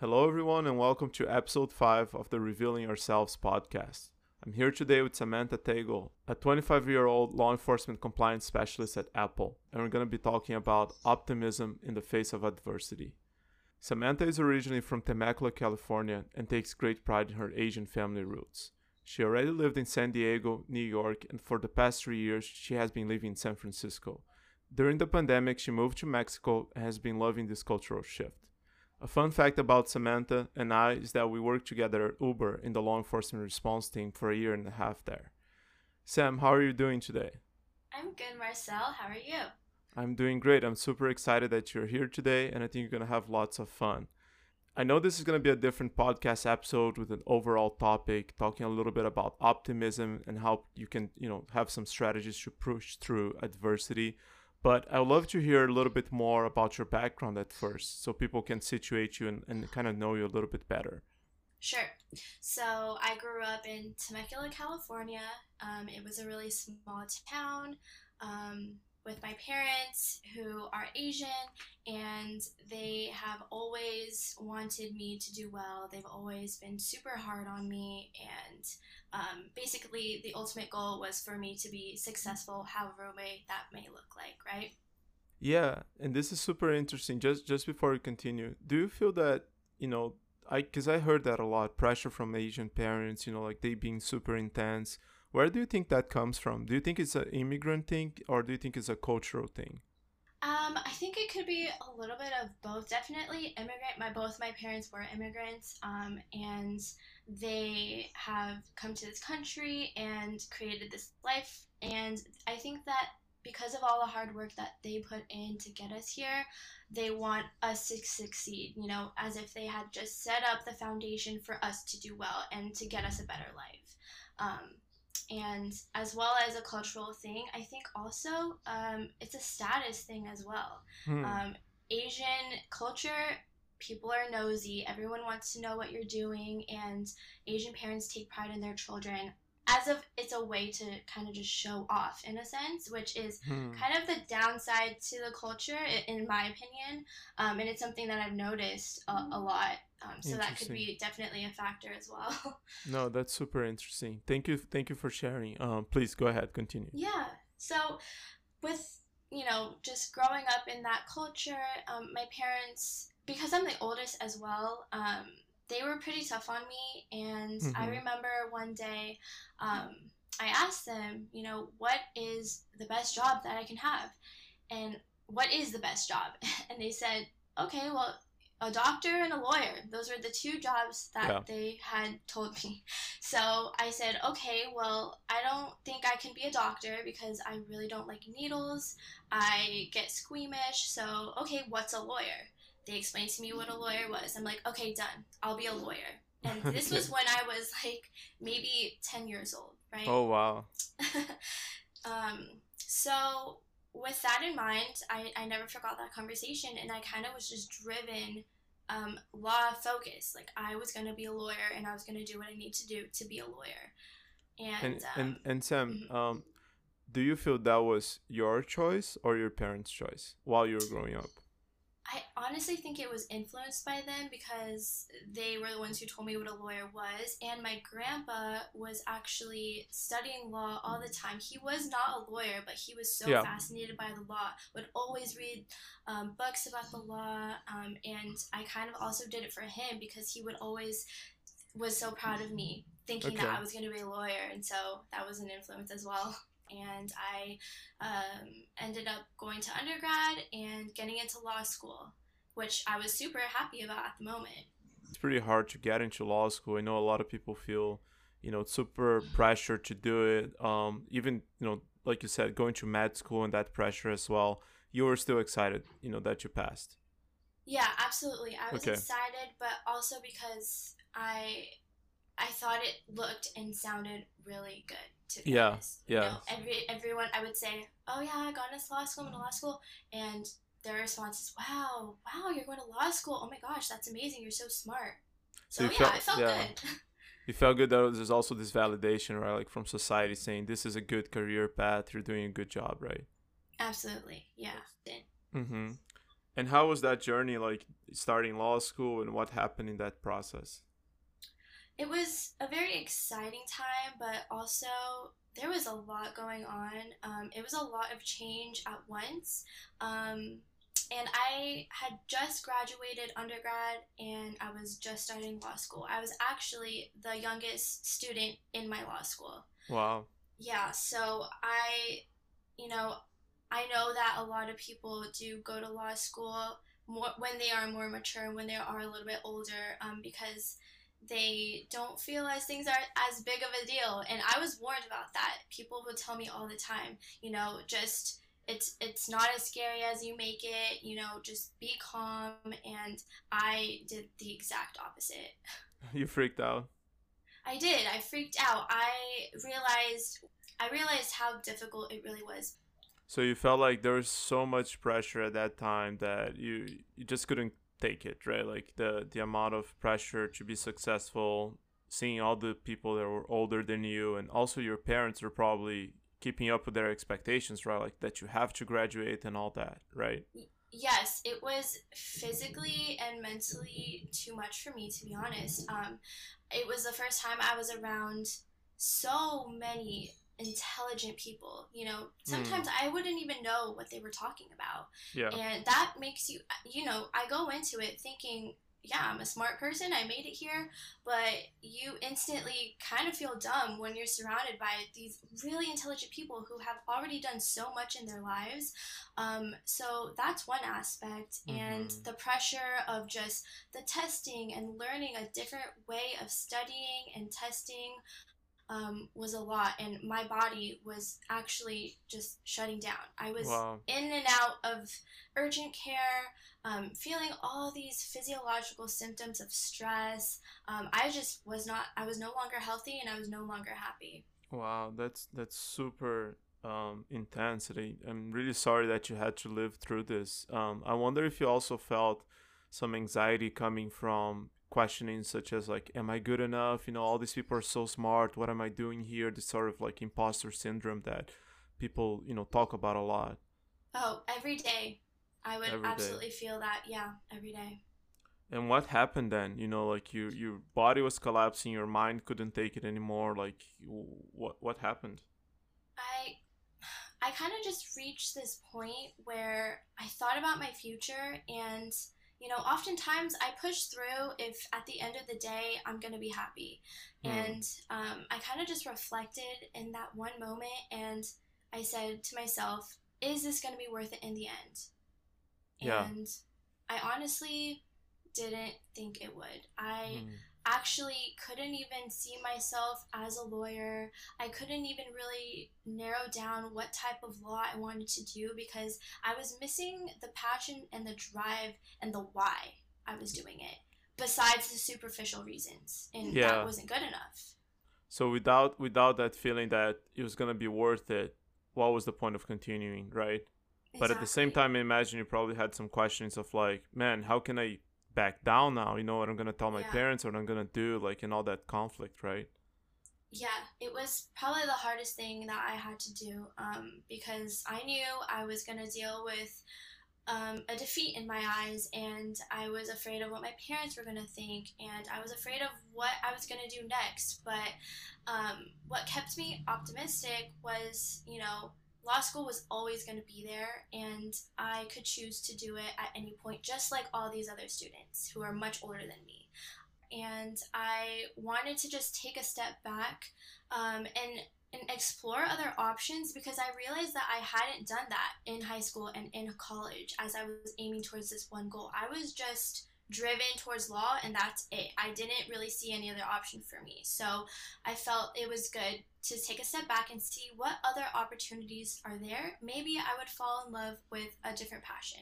Hello, everyone, and welcome to episode 5 of the Revealing Ourselves podcast. I'm here today with Samantha Tagle, a 25 year old law enforcement compliance specialist at Apple, and we're going to be talking about optimism in the face of adversity. Samantha is originally from Temecula, California, and takes great pride in her Asian family roots. She already lived in San Diego, New York, and for the past three years, she has been living in San Francisco. During the pandemic, she moved to Mexico and has been loving this cultural shift. A fun fact about Samantha and I is that we worked together at Uber in the law enforcement response team for a year and a half there. Sam, how are you doing today? I'm good, Marcel. How are you? I'm doing great. I'm super excited that you're here today, and I think you're going to have lots of fun. I know this is going to be a different podcast episode with an overall topic, talking a little bit about optimism and how you can, you know, have some strategies to push through adversity. But I would love to hear a little bit more about your background at first so people can situate you and, and kind of know you a little bit better. Sure. So I grew up in Temecula, California. Um, it was a really small town. Um, with my parents who are Asian and they have always wanted me to do well. They've always been super hard on me and um, basically the ultimate goal was for me to be successful however way that may look like, right? Yeah, and this is super interesting. Just just before we continue, do you feel that, you know, I cuz I heard that a lot, pressure from Asian parents, you know, like they being super intense where do you think that comes from? Do you think it's an immigrant thing or do you think it's a cultural thing? Um, I think it could be a little bit of both. Definitely immigrant. My both my parents were immigrants, um, and they have come to this country and created this life. And I think that because of all the hard work that they put in to get us here, they want us to succeed. You know, as if they had just set up the foundation for us to do well and to get us a better life. Um, and as well as a cultural thing, I think also um, it's a status thing as well. Hmm. Um, Asian culture, people are nosy. Everyone wants to know what you're doing, and Asian parents take pride in their children as if it's a way to kind of just show off in a sense, which is hmm. kind of the downside to the culture, in my opinion. Um, and it's something that I've noticed a, a lot. Um, so that could be definitely a factor as well. no, that's super interesting. Thank you, thank you for sharing. Um, please go ahead, continue. Yeah. So, with you know, just growing up in that culture, um, my parents, because I'm the oldest as well, um, they were pretty tough on me. And mm-hmm. I remember one day, um, I asked them, you know, what is the best job that I can have? And what is the best job? And they said, okay, well, a doctor and a lawyer. Those were the two jobs that yeah. they had told me. So I said, okay, well, I don't think I can be a doctor because I really don't like needles. I get squeamish. So, okay, what's a lawyer? They explained to me what a lawyer was. I'm like, okay, done. I'll be a lawyer. And this was when I was like maybe 10 years old, right? Oh, wow. um, so, with that in mind, I, I never forgot that conversation and I kind of was just driven um, law focused. Like, I was going to be a lawyer and I was going to do what I need to do to be a lawyer. And, and, um, and, and Sam, mm-hmm. um, do you feel that was your choice or your parents' choice while you were growing up? I honestly think it was influenced by them because they were the ones who told me what a lawyer was. And my grandpa was actually studying law all the time. He was not a lawyer, but he was so yeah. fascinated by the law, would always read um, books about the law. Um, and I kind of also did it for him because he would always was so proud of me thinking okay. that I was going to be a lawyer. And so that was an influence as well and I um, ended up going to undergrad and getting into law school, which I was super happy about at the moment. It's pretty hard to get into law school. I know a lot of people feel, you know, super pressure to do it. Um, even you know, like you said, going to med school and that pressure as well. You were still excited, you know, that you passed. Yeah, absolutely. I was okay. excited, but also because I I thought it looked and sounded really good to be yeah, honest. Yeah. You know, every everyone I would say, Oh yeah, I got into law school, I'm in law school and their response is, Wow, wow, you're going to law school. Oh my gosh, that's amazing, you're so smart. So, so yeah, felt, I felt yeah. good. you felt good that there's also this validation, right? Like from society saying this is a good career path, you're doing a good job, right? Absolutely. Yeah. Mm-hmm. And how was that journey like starting law school and what happened in that process? It was a very exciting time, but also there was a lot going on. Um, it was a lot of change at once. Um, and I had just graduated undergrad and I was just starting law school. I was actually the youngest student in my law school. Wow. Yeah, so I, you know, I know that a lot of people do go to law school more when they are more mature, when they are a little bit older, um, because they don't feel as things are as big of a deal. And I was warned about that. People would tell me all the time, you know, just it's it's not as scary as you make it, you know, just be calm and I did the exact opposite. You freaked out. I did. I freaked out. I realized I realized how difficult it really was. So you felt like there was so much pressure at that time that you you just couldn't take it, right? Like the the amount of pressure to be successful, seeing all the people that were older than you, and also your parents are probably keeping up with their expectations, right? Like that you have to graduate and all that, right? Yes, it was physically and mentally too much for me, to be honest. Um, it was the first time I was around so many intelligent people. You know, sometimes mm. I wouldn't even know what they were talking about. Yeah. And that makes you, you know, I go into it thinking, yeah, I'm a smart person. I made it here. But you instantly kind of feel dumb when you're surrounded by these really intelligent people who have already done so much in their lives. Um, so that's one aspect. Mm-hmm. And the pressure of just the testing and learning a different way of studying and testing um, was a lot, and my body was actually just shutting down. I was wow. in and out of urgent care, um, feeling all these physiological symptoms of stress. Um, I just was not. I was no longer healthy, and I was no longer happy. Wow, that's that's super um, intensity. I'm really sorry that you had to live through this. Um, I wonder if you also felt some anxiety coming from questioning such as like am i good enough? You know all these people are so smart. What am i doing here? This sort of like imposter syndrome that people you know talk about a lot. Oh every day. I would every absolutely day. feel that. Yeah every day. And what happened then? You know like you your body was collapsing. Your mind couldn't take it anymore. Like what what happened? I i kind of just reached this point where i thought about my future and you know, oftentimes I push through if at the end of the day I'm going to be happy. Mm. And um, I kind of just reflected in that one moment and I said to myself, is this going to be worth it in the end? Yeah. And I honestly didn't think it would. I. Mm actually couldn't even see myself as a lawyer. I couldn't even really narrow down what type of law I wanted to do because I was missing the passion and the drive and the why I was doing it, besides the superficial reasons. And yeah. that wasn't good enough. So without without that feeling that it was gonna be worth it, what was the point of continuing, right? Exactly. But at the same time, I imagine you probably had some questions of like, man, how can I back down now you know what i'm gonna tell my yeah. parents what i'm gonna do like in all that conflict right yeah it was probably the hardest thing that i had to do um, because i knew i was gonna deal with um, a defeat in my eyes and i was afraid of what my parents were gonna think and i was afraid of what i was gonna do next but um, what kept me optimistic was you know law school was always going to be there and I could choose to do it at any point, just like all these other students who are much older than me. And I wanted to just take a step back um, and and explore other options because I realized that I hadn't done that in high school and in college as I was aiming towards this one goal. I was just driven towards law and that's it. I didn't really see any other option for me. So I felt it was good to take a step back and see what other opportunities are there. Maybe I would fall in love with a different passion.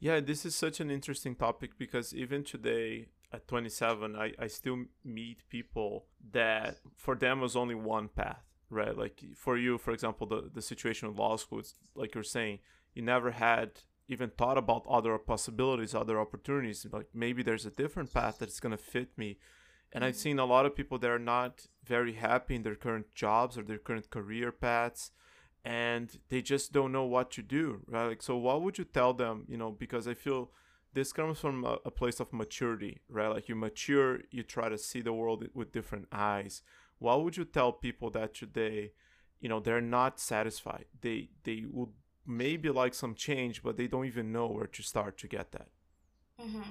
Yeah, this is such an interesting topic because even today at 27, I, I still meet people that for them was only one path, right? Like for you, for example, the, the situation with law school, it's like you're saying, you never had even thought about other possibilities, other opportunities. Like maybe there's a different path that's going to fit me. And I've mm-hmm. seen a lot of people that are not very happy in their current jobs or their current career paths. and they just don't know what to do, right? Like, so what would you tell them? You know, because I feel this comes from a, a place of maturity, right? Like you mature, you try to see the world with different eyes. What would you tell people that today, you know, they're not satisfied? They they would maybe like some change, but they don't even know where to start to get that. Mm-hmm.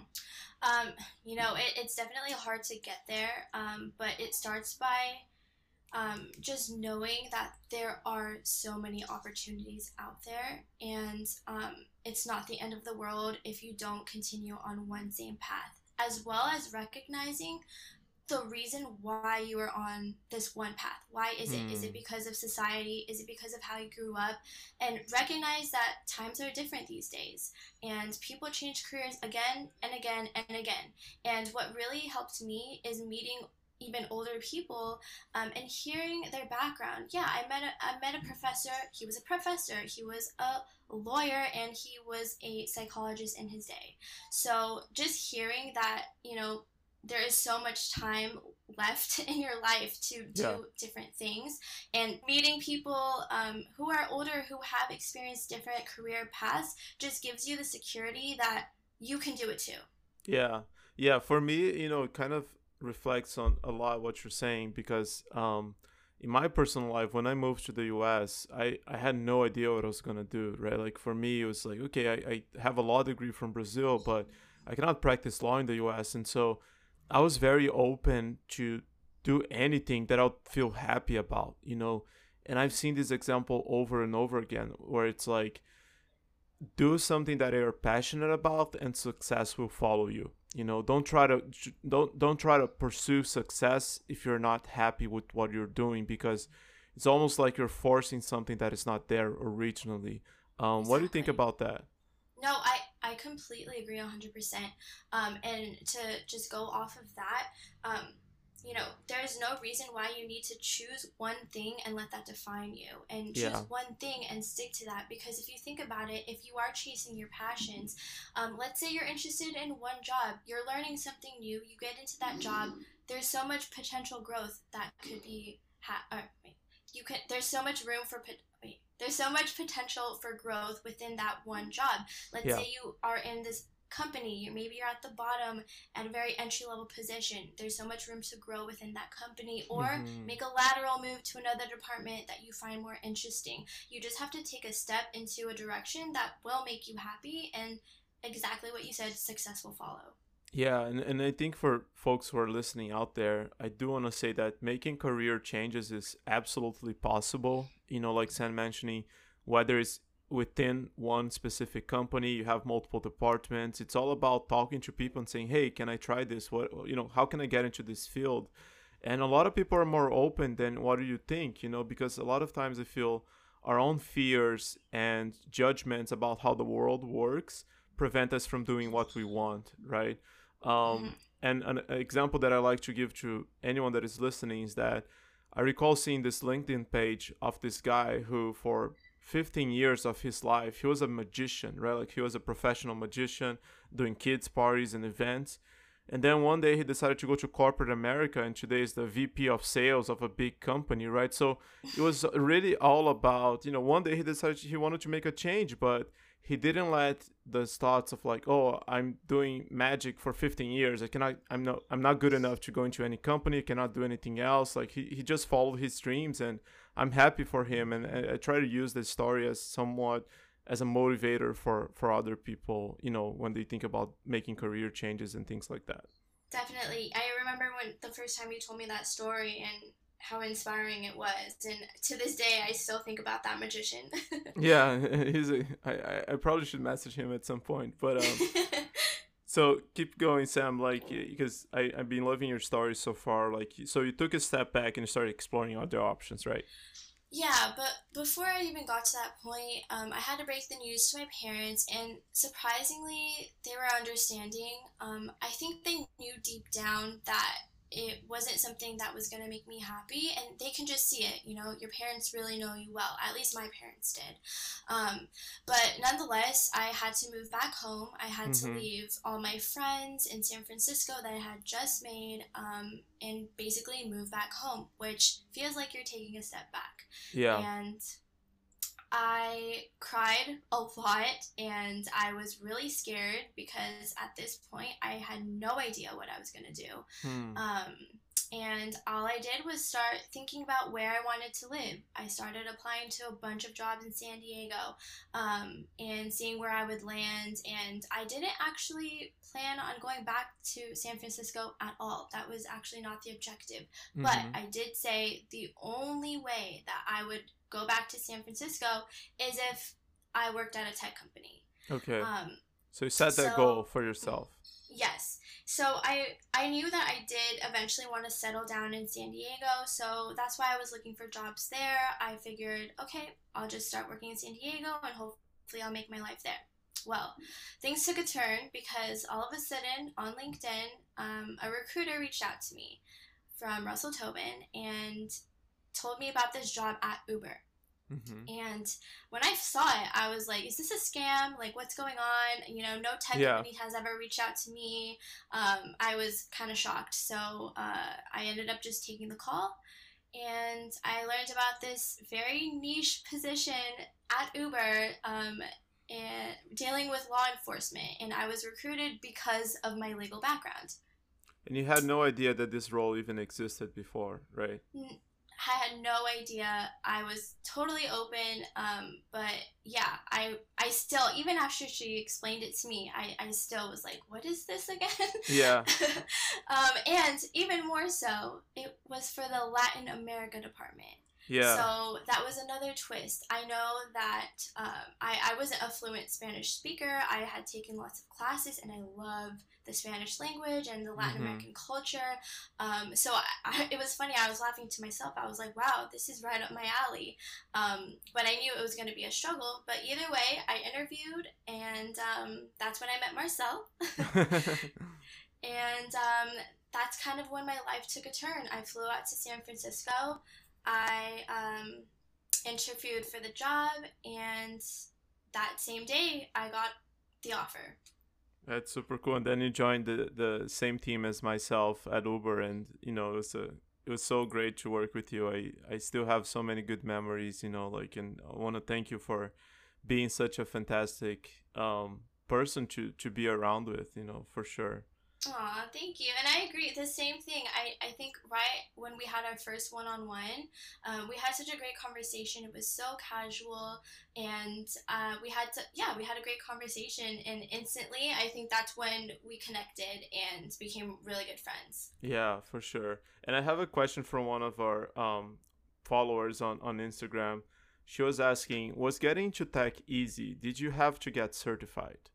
Um, you know, it, it's definitely hard to get there, um, but it starts by um, just knowing that there are so many opportunities out there, and um, it's not the end of the world if you don't continue on one same path, as well as recognizing the reason why you are on this one path. Why is it? Mm. Is it hmm. because of society? Is it because of how you grew up? And recognize that times are different these days and people change careers again and again and again. And what really helped me is meeting even older people um, and hearing their background. Yeah, I met a, I met a professor. He was a professor. He was a lawyer and he was a psychologist in his day. So just hearing that, you know, there is so much time left in your life to do yeah. different things. And meeting people um, who are older who have experienced different career paths just gives you the security that you can do it too. Yeah. Yeah for me you know it kind of reflects on a lot what you're saying because um, in my personal life when i moved to the us i, I had no idea what i was going to do right? Like for me it was like okay I, I have a law degree from brazil but i cannot practice law in the us and so I was very open to do anything that I'll feel happy about, you know. And I've seen this example over and over again where it's like do something that you're passionate about and success will follow you. You know, don't try to don't don't try to pursue success if you're not happy with what you're doing because it's almost like you're forcing something that is not there originally. Um, exactly. What do you think about that? No, I I completely agree 100%. Um, and to just go off of that, um, you know, there's no reason why you need to choose one thing and let that define you and choose yeah. one thing and stick to that. Because if you think about it, if you are chasing your passions, um, let's say you're interested in one job, you're learning something new, you get into that job, there's so much potential growth that could be, ha- or, wait, you can, there's so much room for, there's so much potential for growth within that one job. Let's yeah. say you are in this company, maybe you're at the bottom at a very entry level position. There's so much room to grow within that company, or mm-hmm. make a lateral move to another department that you find more interesting. You just have to take a step into a direction that will make you happy, and exactly what you said, success will follow. Yeah, and, and I think for folks who are listening out there, I do want to say that making career changes is absolutely possible. You know, like Sam mentioning, whether it's within one specific company, you have multiple departments. It's all about talking to people and saying, "Hey, can I try this? What you know? How can I get into this field?" And a lot of people are more open than what do you think? You know, because a lot of times I feel our own fears and judgments about how the world works prevent us from doing what we want, right? Um, mm-hmm. And an example that I like to give to anyone that is listening is that I recall seeing this LinkedIn page of this guy who, for 15 years of his life, he was a magician, right? Like he was a professional magician doing kids' parties and events. And then one day he decided to go to corporate America, and today is the VP of sales of a big company, right? So it was really all about, you know, one day he decided he wanted to make a change, but he didn't let the thoughts of like oh i'm doing magic for 15 years. I cannot i'm not i'm not good enough to go into any company. Cannot do anything else. Like he, he just followed his dreams and i'm happy for him and I, I try to use this story as somewhat as a motivator for for other people you know when they think about making career changes and things like that. Definitely. I remember when the first time you told me that story and how inspiring it was and to this day i still think about that magician yeah he's a I, I probably should message him at some point but um so keep going sam like because I, i've been loving your story so far like so you took a step back and started exploring other options right yeah, but before I even got to that point, um, I had to break the news to my parents, and surprisingly, they were understanding. Um, I think they knew deep down that it wasn't something that was going to make me happy and they can just see it you know? Your parents really know you well at least my parents did. Um, but nonetheless i had to move back home. I had mm-hmm. to leave all my friends in san francisco that i had just made um, and basically move back home which feels like you're taking a step back. Yeah. And I cried a lot and I was really scared because at this point I had no idea what I was going to do. Hmm. Um, and all I did was start thinking about where I wanted to live. I started applying to a bunch of jobs in San Diego um, and seeing where I would land. And I didn't actually plan on going back to San Francisco at all. That was actually not the objective. But Mhm. I did say the only way that I would go back to San Francisco is if I worked at a tech company. okay. Um, so you set that so- goal for yourself. Yes. So I I knew that I did eventually want to settle down in San Diego, so that's why I was looking for jobs there. I figured, okay, I'll just start working in San Diego and hopefully I'll make my life there. Well, things took a turn because all of a sudden on LinkedIn, um, a recruiter reached out to me from Russell Tobin and told me about this job at Uber. hmm And when I saw it, I was like, is this a scam? Like, what's going on? You know, no tech Yeah. company has ever reached out to me. Um, I was kind of shocked. So uh, I ended up just taking the call. And I learned about this very niche position at Uber um, and dealing with law enforcement. And I was recruited because of my legal background. And you had no idea that this role even existed before, right? I had no idea. I was totally open. Um, but yeah, I I still even after she explained it to me, I, I still was like, what is this again? Yeah. um, and even more so, it was for the Latin America department. Yeah. So that was another twist. I know that um, I, I wasn't a fluent Spanish speaker. I had taken lots of classes and I love the Spanish language and the Latin Mhm. American culture. Um, so I, I, it was funny. I was laughing to myself. I was like, wow, this is right up my alley. Um, but I knew it was going to be a struggle. But either way, I interviewed and um, that's when I met Marcel. and um, that's kind of when my life took a turn. I flew out to San Francisco. I um, interviewed for the job, and that same day, I got the offer. That's super cool. And then you joined the the same team as myself at Uber, and you know it was a it was so great to work with you. I I still have so many good memories. You know, like, and I want to thank you for being such a fantastic um person to to be around with. You know, for sure. Aw, thank you. And I agree. The same thing. I, I think right when we had our first one on one, we had such a great conversation. It was so casual, and uh, we had to, yeah, we had a great conversation. And instantly, I think that's when we connected and became really good friends. Yeah, for sure. And I have a question from one of our um, followers on, on Instagram. She was asking, was getting into tech easy? Did you have to get certified?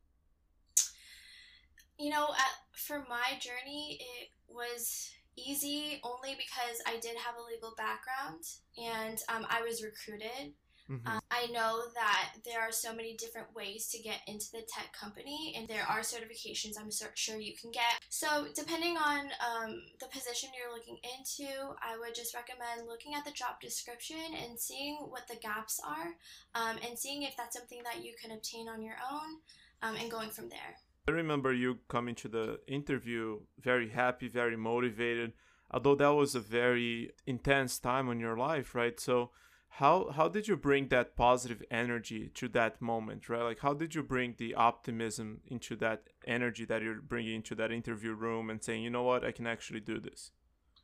You know, at, for my journey, it was easy only because I did have a legal background and um, I was recruited. Mhm. Um, I know that there are so many different ways to get into the tech company, and there are certifications I'm sur- sure you can get. So, depending on um, the position you're looking into, I would just recommend looking at the job description and seeing what the gaps are, um, and seeing if that's something that you can obtain on your own, um, and going from there. I remember you coming to the interview very happy, very motivated, although that was a very intense time in your life, right? So, how how did you bring that positive energy to that moment, right? Like, how did you bring the optimism into that energy that you're bringing into that interview room and saying, you know what, I can actually do this?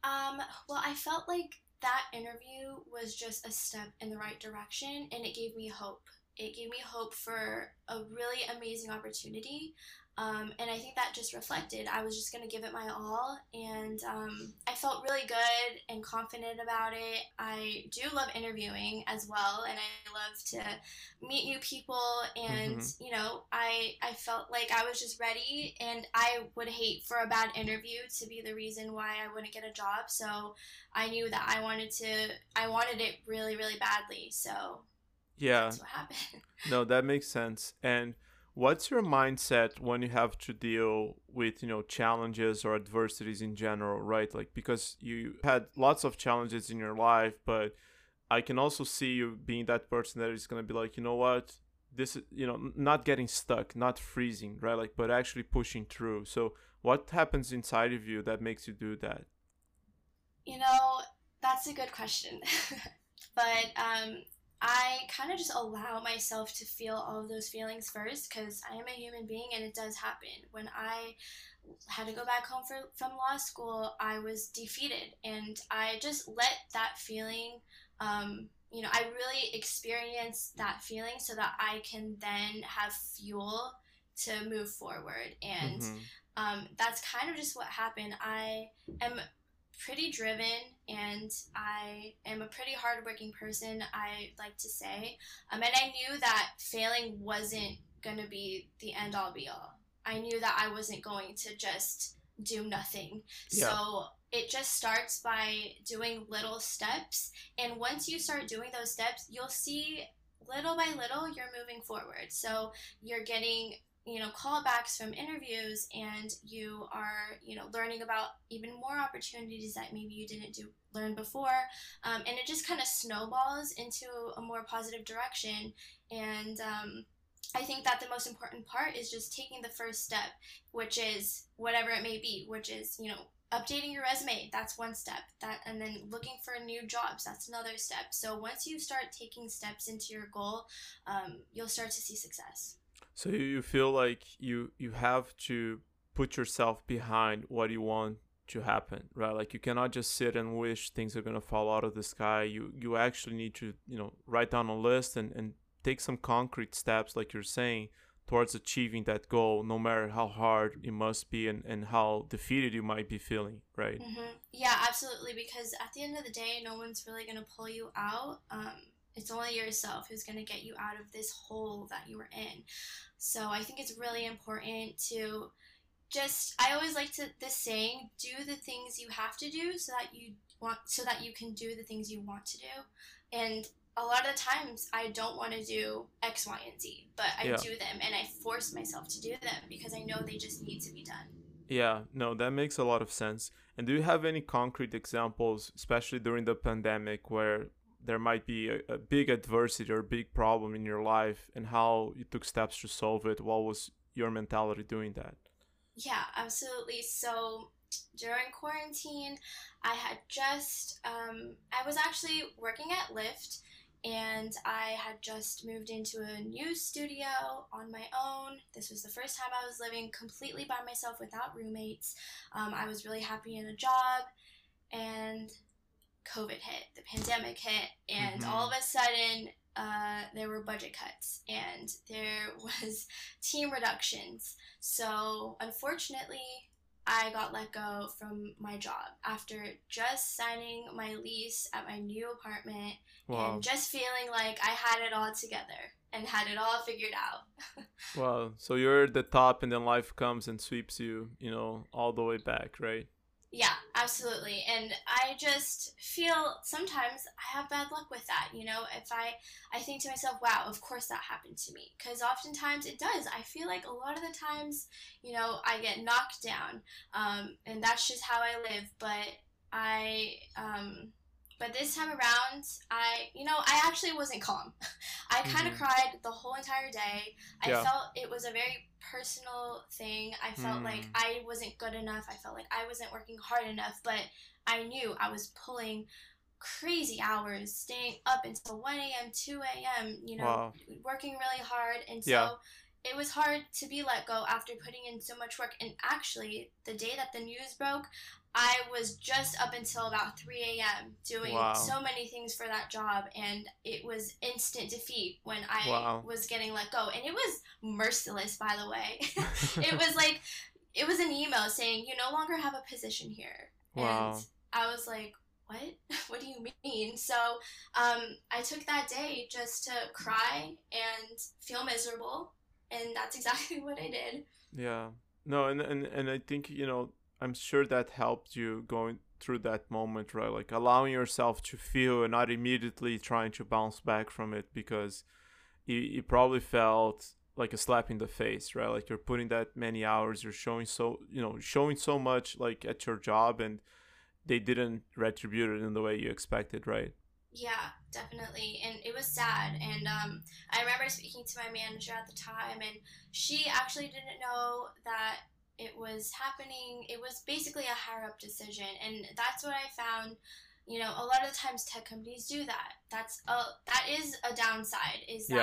Um, well, I felt like that interview was just a step in the right direction and it gave me hope. It gave me hope for a really amazing opportunity. Um, and I think that just reflected. I was just going to give it my all. And um, I felt really good and confident about it. I do love interviewing as well. And I love to meet new people. And, you know, I, I felt like I was just ready. And I would hate for a bad interview to be the reason why I wouldn't get a job. So I knew that I wanted to, I wanted it really, really badly. So Yeah, that's what happened. no, that makes sense. And what's your mindset when you have to deal with, you know, challenges or adversities in general, right? Like because you had lots of challenges in your life, but I can also see you being that person that is going to be like, you know what? This is, you know, not getting stuck, not freezing, right? Like but actually pushing through. So what happens inside of you that makes you do that? You know, that's a good question. but um, I kind of just allow myself to feel all of those feelings first because I am a human being and it does happen. When I had to go back home for, from law school, I was defeated and I just let that feeling, um, you know, I really experienced that feeling so that I can then have fuel to move forward. And mm-hmm. um, that's kind of just what happened. I am pretty driven and I am a pretty hardworking person, I like to say. Um, and I knew that failing wasn't going to be the end all be all. I knew that I wasn't going to just do nothing. Yeah. So it just starts by doing little steps. And once you start doing those steps, you'll see little by little you're moving forward. So you're getting you know callbacks from interviews and you are you know learning about even more opportunities that maybe you didn't do learn before. Um, and it just kind of snowballs into a more positive direction. And um, i think that the most important part is just taking the first step which is whatever it may be which is you know updating your resume. That's one step. That and then looking for new jobs. That's another step. So once you start taking steps into your goal um, you'll start to see success so you feel like you you have to put yourself behind what you want to happen, right? Like you cannot just sit and wish things are gonna fall out of the sky. You you actually need to you know write down a list and and take some concrete steps, like you're saying, towards achieving that goal, no matter how hard it must be and, and how defeated you might be feeling, right? Mm-hmm. Yeah, absolutely. Because at the end of the day, no one's really going to pull you out. Um, it's only yourself who's going to get you out of this hole that you were in. So I think it's really important to just I always like to the saying do the things you have to do so that you want so that you can do the things you want to do. And a lot of the times I don't want to do X, Y, and Z, but I yeah. do them and I force myself to do them because I know they just need to be done. Yeah, no, that makes a lot of sense. And do you have any concrete examples, especially during the pandemic, where there might be a, a, big adversity or a big problem in your life and how you took steps to solve it what was your mentality doing that? Yeah absolutely. So during quarantine i had just um, i was actually working at lyft and i had just moved into a new studio on my own. This was the first time i was living completely by myself without roommates. Um, i was really happy in a job and COVID hit, the pandemic hit, and mm-hmm. all of a sudden uh, there were budget cuts and there was team reductions. So unfortunately, I got let go from my job after just signing my lease at my new apartment wow. and just feeling like I had it all together and had it all figured out. wow. So you're at the top and then life comes and sweeps you, you know, all the way back, right? Yeah, absolutely. And I just feel sometimes I have bad luck with that. You know, if I I think to myself, wow, of course that happened to me because oftentimes it does. I feel like a lot of the times, you know, I get knocked down. Um, and that's just how I live, but I um but this time around, I, you know, I actually wasn't calm. I kind of mm-hmm. cried the whole entire day. I yeah. felt it was a very personal thing. I felt mm. like I wasn't good enough. I felt like I wasn't working hard enough, but I knew I was pulling crazy hours, staying up until 1 a.m., 2 a.m., you know, wow. working really hard. And so yeah. it was hard to be let go after putting in so much work. And actually, the day that the news broke, I was just up until about 3 a.m. doing wow. so many things for that job, and it was instant defeat when I wow. was getting let go. And it was merciless, by the way. it was like, it was an email saying, You no longer have a position here. Wow. And I was like, What? what do you mean? So um, I took that day just to cry and feel miserable, and that's exactly what I did. Yeah. No, and, and, and I think, you know, I'm sure that helped you going through that moment, right? Like allowing yourself to feel and not immediately trying to bounce back from it because you, you probably felt like a slap in the face, right? Like you're putting that many hours, you're showing so you know showing so much like at your job, and they didn't retribute it in the way you expected, right? Yeah, definitely. And it was sad. And um, I remember speaking to my manager at the time, and she actually didn't know that it was happening. It was basically a higher up decision, and that's what I found you know a lot of times tech companies do that that's a that is a downside is that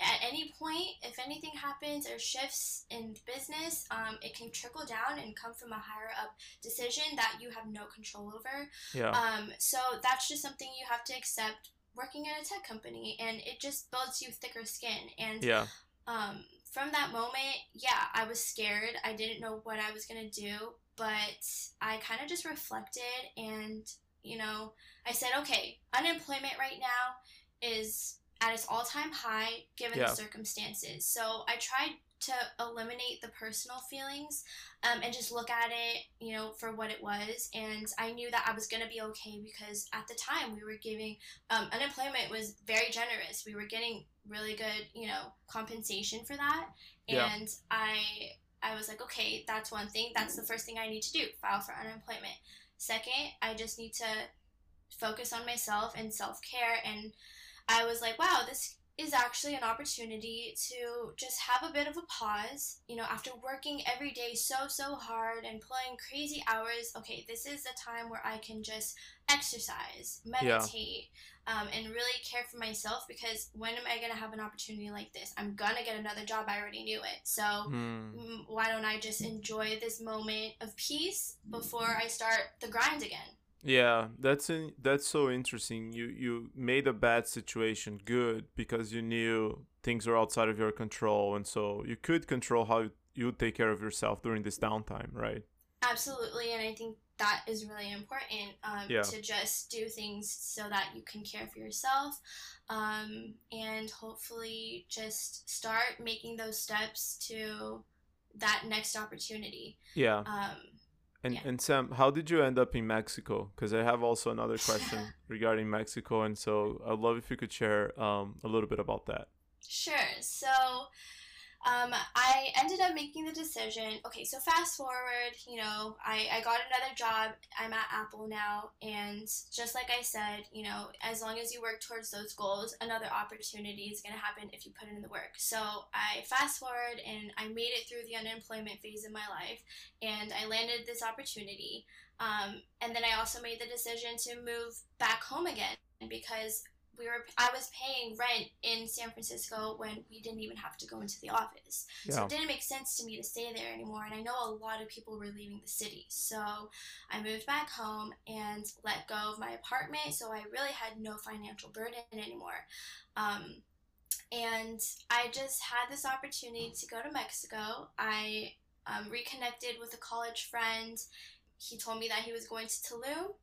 Yeah. at any point if anything happens or shifts in business um, it can trickle down and come from a higher up decision that you have no control over Yeah. um, so that's just something you have to accept working at a tech company and it just builds you thicker skin and yeah. um, from that moment, yeah, I was scared. I didn't know what I was going to do, but I kind of just reflected and, you know, I said, okay, unemployment right now is at its all time high given Yeah. the circumstances. So I tried to eliminate the personal feelings um, and just look at it, you know, for what it was. And I knew that I was going to be okay because at the time we were giving um, unemployment was very generous. We were getting really good, you know, compensation for that. Yeah. And I I was like, okay, that's one thing. That's the first thing I need to do, file for unemployment. Second, I just need to focus on myself and self-care and I was like, wow, this is actually an opportunity to just have a bit of a pause. You know, after working every day so, so hard and pulling crazy hours, okay, this is the time where I can just exercise, meditate, um, and really care for myself because when am I going to have an opportunity like this? I'm going to get another job. I already knew it. So, Hmm. mm, why don't I just enjoy this moment of peace before I start the grind again? Yeah, that's in, that's so interesting. You you made a bad situation good because you knew things were outside of your control, and so you could control how you take care of yourself during this downtime, right? Absolutely, and I think that is really important um, Yeah. to just do things so that you can care for yourself um, and hopefully just start making those steps to that next opportunity. Yeah. Um, And yeah. and Sam, how did you end up in Mexico? Because I have also another question regarding Mexico, and so I'd love if you could share um, a little bit about that. Sure. So um, I ended up making the decision. Okay, so fast forward, you know, I, I got another job. I'm at Apple now. And just like I said, you know, as long as you work towards those goals, another opportunity is going to happen if you put in the work. So I fast forward and I made it through the unemployment phase of my life and I landed this opportunity. Um, and then I also made the decision to move back home again because we were I was paying rent in San Francisco when we didn't even have to go into the office. So it didn't make sense to me to stay there anymore and I know a lot of people were leaving the city. So I moved back home and let go of my apartment so I really had no financial burden anymore. Um, and I just had this opportunity to go to Mexico. I um, reconnected with a college friend. He told me that he was going to Tulum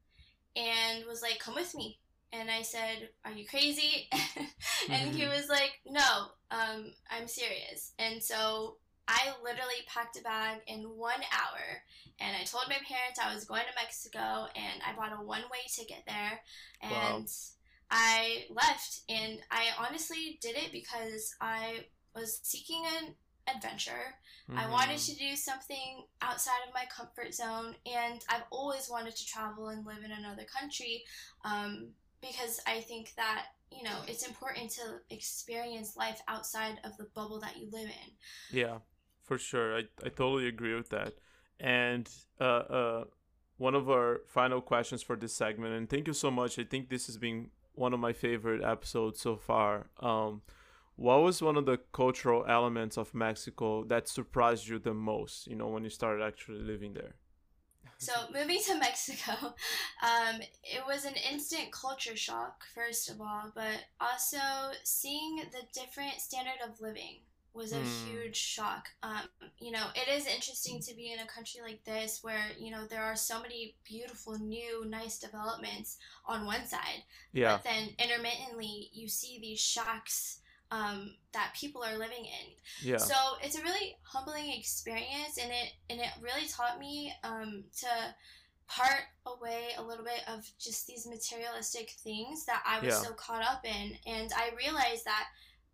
and was like, "Come with me." And I said, "Are you crazy?" and he Mhm. was like, "No, um, I'm serious." And so I literally packed a bag in one hour, and I told my parents I was going to Mexico, and I bought a one-way ticket there, Wow. and I left. And I honestly did it because I was seeking an adventure. I wanted Mhm. to do something outside of my comfort zone, and I've always wanted to travel and live in another country um, because I think that you know it's important to experience life outside of the bubble that you live in. Yeah, for sure. I, I totally agree with that. And uh, uh, one of our final questions for this segment, and thank you so much. I think this has been one of my favorite episodes so far. Um, what was one of the cultural elements of Mexico that surprised you the most, you know, when you started actually living there? So moving to Mexico, um, it was an instant culture shock, first of all, but also seeing the different standard of living was a Hmm. huge shock. Um, you know, it is interesting to be in a country like this where you know there are so many beautiful, new, nice developments on one side, Yeah, but then intermittently you see these shacks um, that people are living in. yeah, So it's a really humbling experience, and it and it really taught me um, to part away a little bit of just these materialistic things that I was Yeah. so caught up in, and I realized that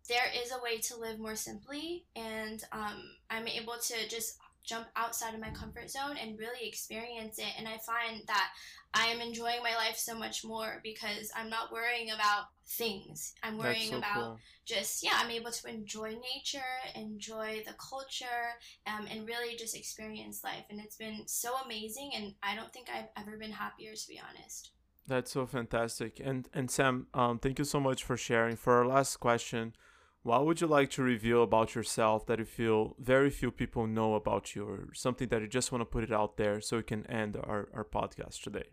there is a way to live more simply, and um, I'm able to just jump outside of my comfort zone and really experience it. And I find that I am enjoying my life so much more because I'm not worrying about things. I'm worrying so about cool. just yeah i'm able to enjoy nature enjoy the culture um, and really just experience life and it's been so amazing and i don't think i've ever been happier to be honest That's so fantastic. And and Sam, um, thank you so much for sharing. For our last question, what would you like to reveal about yourself that you feel very few people know about you, or something that you just want to put it out there so we can end our, our podcast today?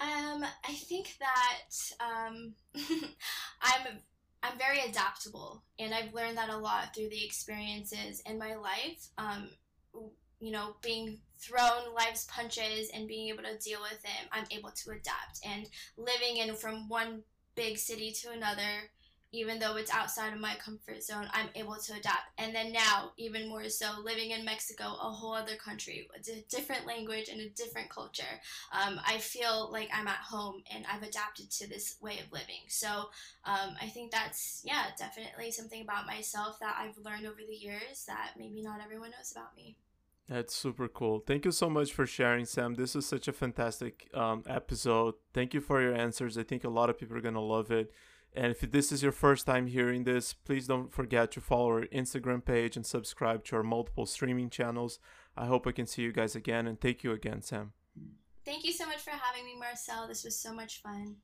Um, I think that um, I'm I'm very adaptable, and I've learned that a lot through the experiences in my life. Um, you know, being thrown life's punches and being able to deal with it, I'm able to adapt. And living in from one big city to another, even though it's outside of my comfort zone, I'm able to adapt. And then now, even more so, living in Mexico, a whole other country, a different language and a different culture, um, I feel like I'm at home and I've adapted to this way of living. So um, I think that's, yeah, definitely something about myself that I've learned over the years that maybe not everyone knows about me. That's super cool. Thank you so much for sharing, Sam. This was such a fantastic um, episode. Thank you for your answers. I think a lot of people are going to love it. And if this is your first time hearing this, please don't forget to follow our Instagram page and subscribe to our multiple streaming channels. I hope I can see you guys again and thank you again, Sam. Thank you so much for having me, Marcel. This was so much fun.